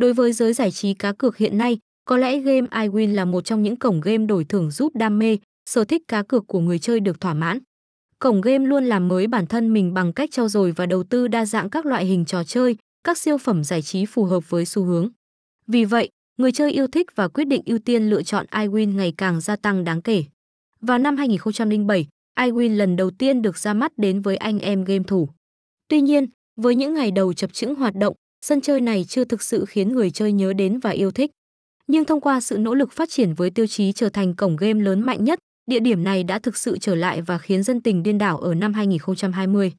Đối với giới giải trí cá cược hiện nay, có lẽ game iWin là một trong những cổng game đổi thưởng giúp đam mê, sở thích cá cược của người chơi được thỏa mãn. Cổng game luôn làm mới bản thân mình bằng cách trau dồi và đầu tư đa dạng các loại hình trò chơi, các siêu phẩm giải trí phù hợp với xu hướng. Vì vậy, người chơi yêu thích và quyết định ưu tiên lựa chọn iWin ngày càng gia tăng đáng kể. Vào năm 2007, iWin lần đầu tiên được ra mắt đến với anh em game thủ. Tuy nhiên, với những ngày đầu chập chững hoạt động, sân chơi này chưa thực sự khiến người chơi nhớ đến và yêu thích. Nhưng thông qua sự nỗ lực phát triển với tiêu chí trở thành cổng game lớn mạnh nhất, địa điểm này đã thực sự trở lại và khiến dân tình điên đảo ở năm 2020.